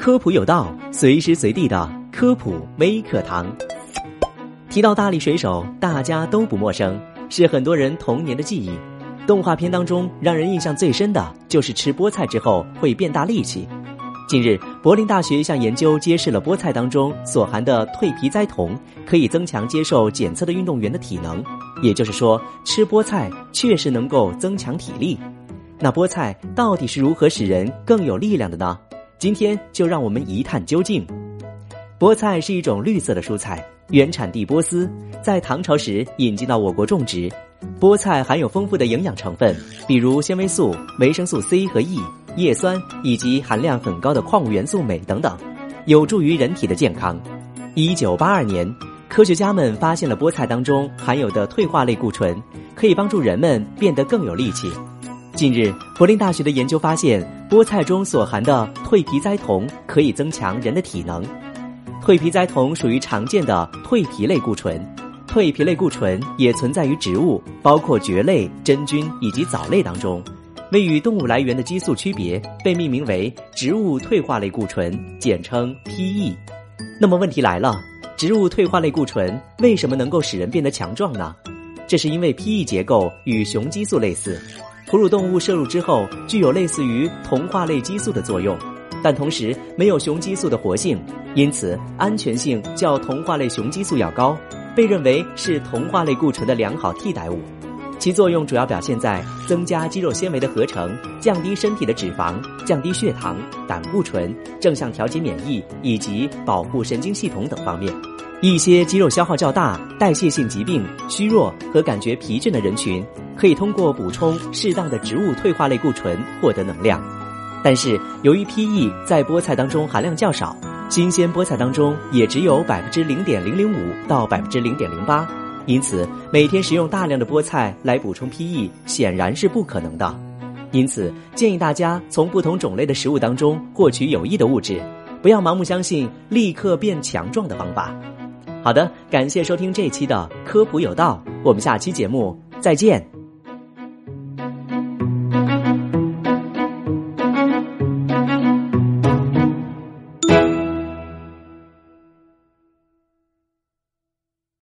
科普有道，随时随地的科普微课堂。提到大力水手，大家都不陌生，是很多人童年的记忆。动画片当中，让人印象最深的就是吃菠菜之后会变大力气。近日，柏林大学一项研究揭示了菠菜当中所含的蜕皮甾酮可以增强接受检测的运动员的体能，也就是说，吃菠菜确实能够增强体力。那菠菜到底是如何使人更有力量的呢？今天就让我们一探究竟。菠菜是一种绿色的蔬菜，原产地波斯，在唐朝时引进到我国种植。菠菜含有丰富的营养成分，比如纤维素、维生素 C 和 E、叶酸以及含量很高的矿物元素镁等等，有助于人体的健康。一九八二年，科学家们发现了菠菜当中含有的退化类固醇，可以帮助人们变得更有力气。近日，柏林大学的研究发现，菠菜中所含的蜕皮甾酮可以增强人的体能。蜕皮甾酮属于常见的蜕皮类固醇，蜕皮类固醇也存在于植物，包括蕨类、真菌以及藻类当中。为与动物来源的激素区别，被命名为植物退化类固醇，简称 PE。那么问题来了，植物退化类固醇为什么能够使人变得强壮呢？这是因为 PE 结构与雄激素类似。哺乳动物摄入之后，具有类似于同化类激素的作用，但同时没有雄激素的活性，因此安全性较同化类雄激素要高，被认为是同化类固醇的良好替代物。其作用主要表现在增加肌肉纤维的合成、降低身体的脂肪、降低血糖、胆固醇、正向调节免疫以及保护神经系统等方面。一些肌肉消耗较大、代谢性疾病、虚弱和感觉疲倦的人群，可以通过补充适当的植物退化类固醇获得能量。但是，由于 PE 在菠菜当中含量较少，新鲜菠菜当中也只有百分之零点零零五到百分之零点零八，因此每天食用大量的菠菜来补充 PE 显然是不可能的。因此，建议大家从不同种类的食物当中获取有益的物质，不要盲目相信立刻变强壮的方法。好的，感谢收听这一期的科普有道，我们下期节目再见。